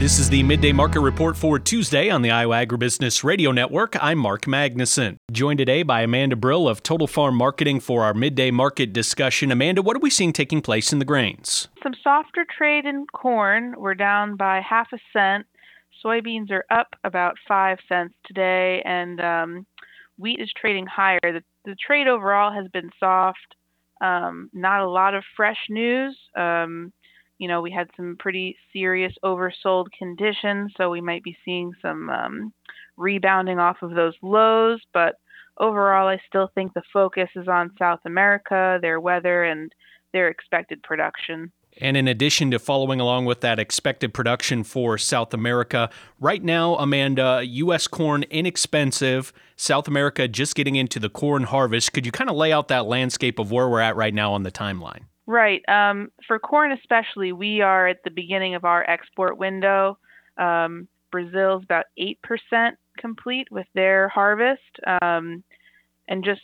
This is the Midday Market Report for Tuesday on the Iowa Agribusiness Radio Network. I'm Mark Magnuson. Joined today by Amanda Brill of Total Farm Marketing for our midday market discussion. Amanda, what are we seeing taking place in the grains? Some softer trade in corn. We're down by half a cent. Soybeans are up about five cents today, and um, wheat is trading higher. The, the trade overall has been soft. Um, not a lot of fresh news. Um, you know, we had some pretty serious oversold conditions, so we might be seeing some um, rebounding off of those lows. But overall, I still think the focus is on South America, their weather, and their expected production. And in addition to following along with that expected production for South America, right now, Amanda, U.S. corn inexpensive, South America just getting into the corn harvest. Could you kind of lay out that landscape of where we're at right now on the timeline? Right. Um, for corn, especially, we are at the beginning of our export window. Um, Brazil's about 8% complete with their harvest. Um, and just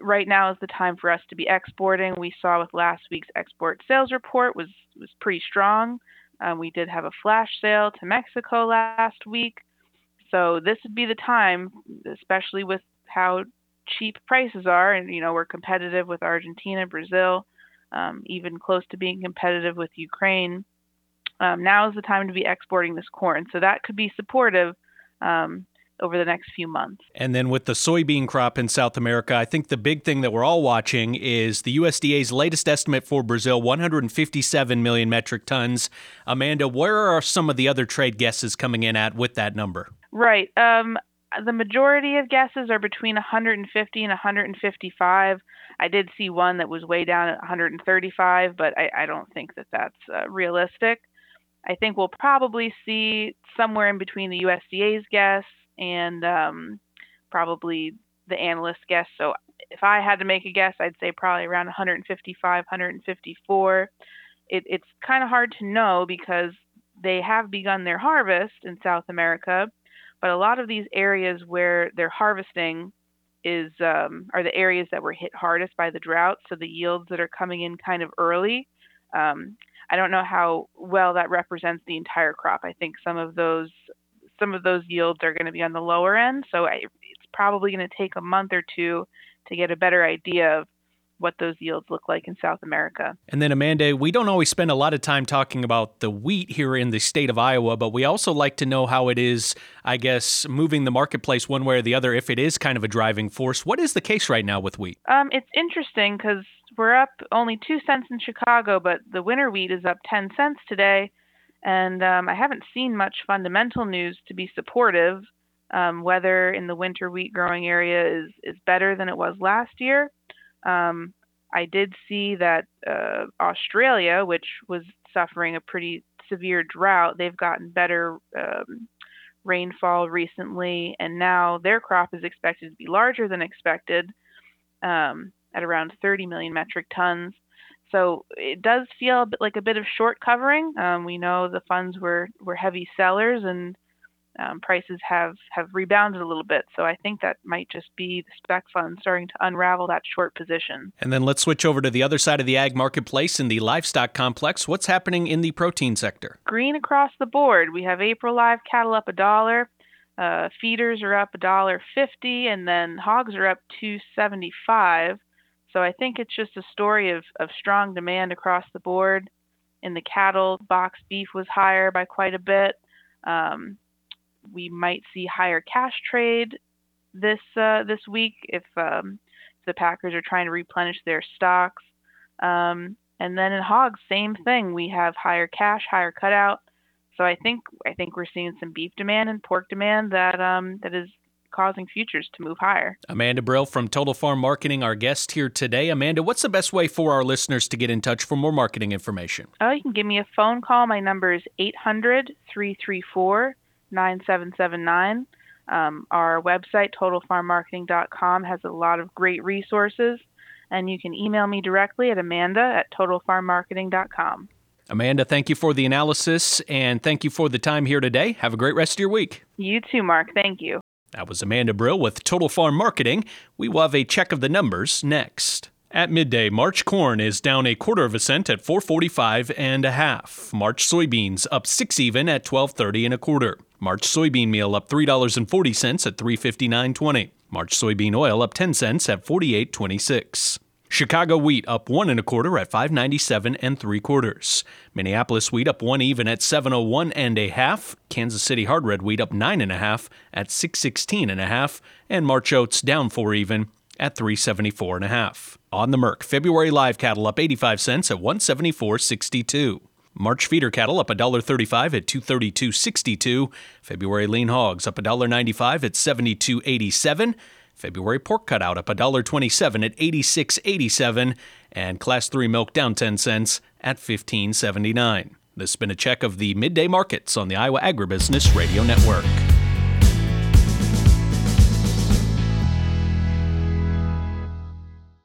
right now is the time for us to be exporting. We saw with last week's export sales report was, was pretty strong. Um, we did have a flash sale to Mexico last week. So this would be the time, especially with how cheap prices are. And, you know, we're competitive with Argentina, Brazil um, even close to being competitive with Ukraine. Um, now is the time to be exporting this corn. So that could be supportive um, over the next few months. And then with the soybean crop in South America, I think the big thing that we're all watching is the USDA's latest estimate for Brazil 157 million metric tons. Amanda, where are some of the other trade guesses coming in at with that number? Right. Um, the majority of guesses are between 150 and 155. I did see one that was way down at 135, but I, I don't think that that's uh, realistic. I think we'll probably see somewhere in between the USDA's guess and um, probably the analyst guess. So if I had to make a guess, I'd say probably around 155, 154. It, it's kind of hard to know because they have begun their harvest in South America, but a lot of these areas where they're harvesting is um, are the areas that were hit hardest by the drought. So the yields that are coming in kind of early. Um, I don't know how well that represents the entire crop. I think some of those some of those yields are going to be on the lower end. So I, it's probably going to take a month or two to get a better idea of what those yields look like in South America. And then, Amanda, we don't always spend a lot of time talking about the wheat here in the state of Iowa, but we also like to know how it is, I guess, moving the marketplace one way or the other, if it is kind of a driving force. What is the case right now with wheat? Um, it's interesting because we're up only two cents in Chicago, but the winter wheat is up 10 cents today. And um, I haven't seen much fundamental news to be supportive. Um, weather in the winter wheat growing area is, is better than it was last year. Um, I did see that uh, Australia, which was suffering a pretty severe drought, they've gotten better um, rainfall recently, and now their crop is expected to be larger than expected um, at around 30 million metric tons. So it does feel a bit like a bit of short covering. Um, we know the funds were, were heavy sellers, and um, prices have have rebounded a little bit. So I think that might just be the spec fund starting to unravel that short position. And then let's switch over to the other side of the ag marketplace in the livestock complex. What's happening in the protein sector? Green across the board. We have April live cattle up a dollar. Uh, feeders are up a dollar fifty, and then hogs are up two seventy five. So I think it's just a story of, of strong demand across the board. In the cattle, box beef was higher by quite a bit. Um, we might see higher cash trade this uh, this week if, um, the Packers are trying to replenish their stocks. Um, and then in hogs, same thing. We have higher cash, higher cutout. So I think I think we're seeing some beef demand and pork demand that um, that is causing futures to move higher. Amanda Brill from Total Farm Marketing, our guest here today. Amanda, what's the best way for our listeners to get in touch for more marketing information? Oh, you can give me a phone call. My number is 800 334 9779. Um, our website, totalfarmmarketing.com, has a lot of great resources, and you can email me directly at amanda at totalfarmmarketing.com. Amanda, thank you for the analysis and thank you for the time here today. Have a great rest of your week. You too, Mark. Thank you. That was Amanda Brill with Total Farm Marketing. We will have a check of the numbers next. At midday, March corn is down a quarter of a cent at 445 and a half. March soybeans up 6 even at 1230 and a quarter. March soybean meal up $3.40 at 359.20. March soybean oil up 10 cents at 48.26. Chicago wheat up one and a quarter at 597 and three quarters. Minneapolis wheat up one even at 701 and a half. Kansas City hard red wheat up nine and a half at 616 and a half. And March oats down four even at 374 and a half. On the Merc, February live cattle up 85 cents at 174.62. March feeder cattle up $1.35 at 232.62. February lean hogs up $1.95 at 72.87. February pork cutout up $1.27 at 86.87 and class 3 milk down 10 cents at 15.79. This has been a check of the midday markets on the Iowa Agribusiness Radio Network.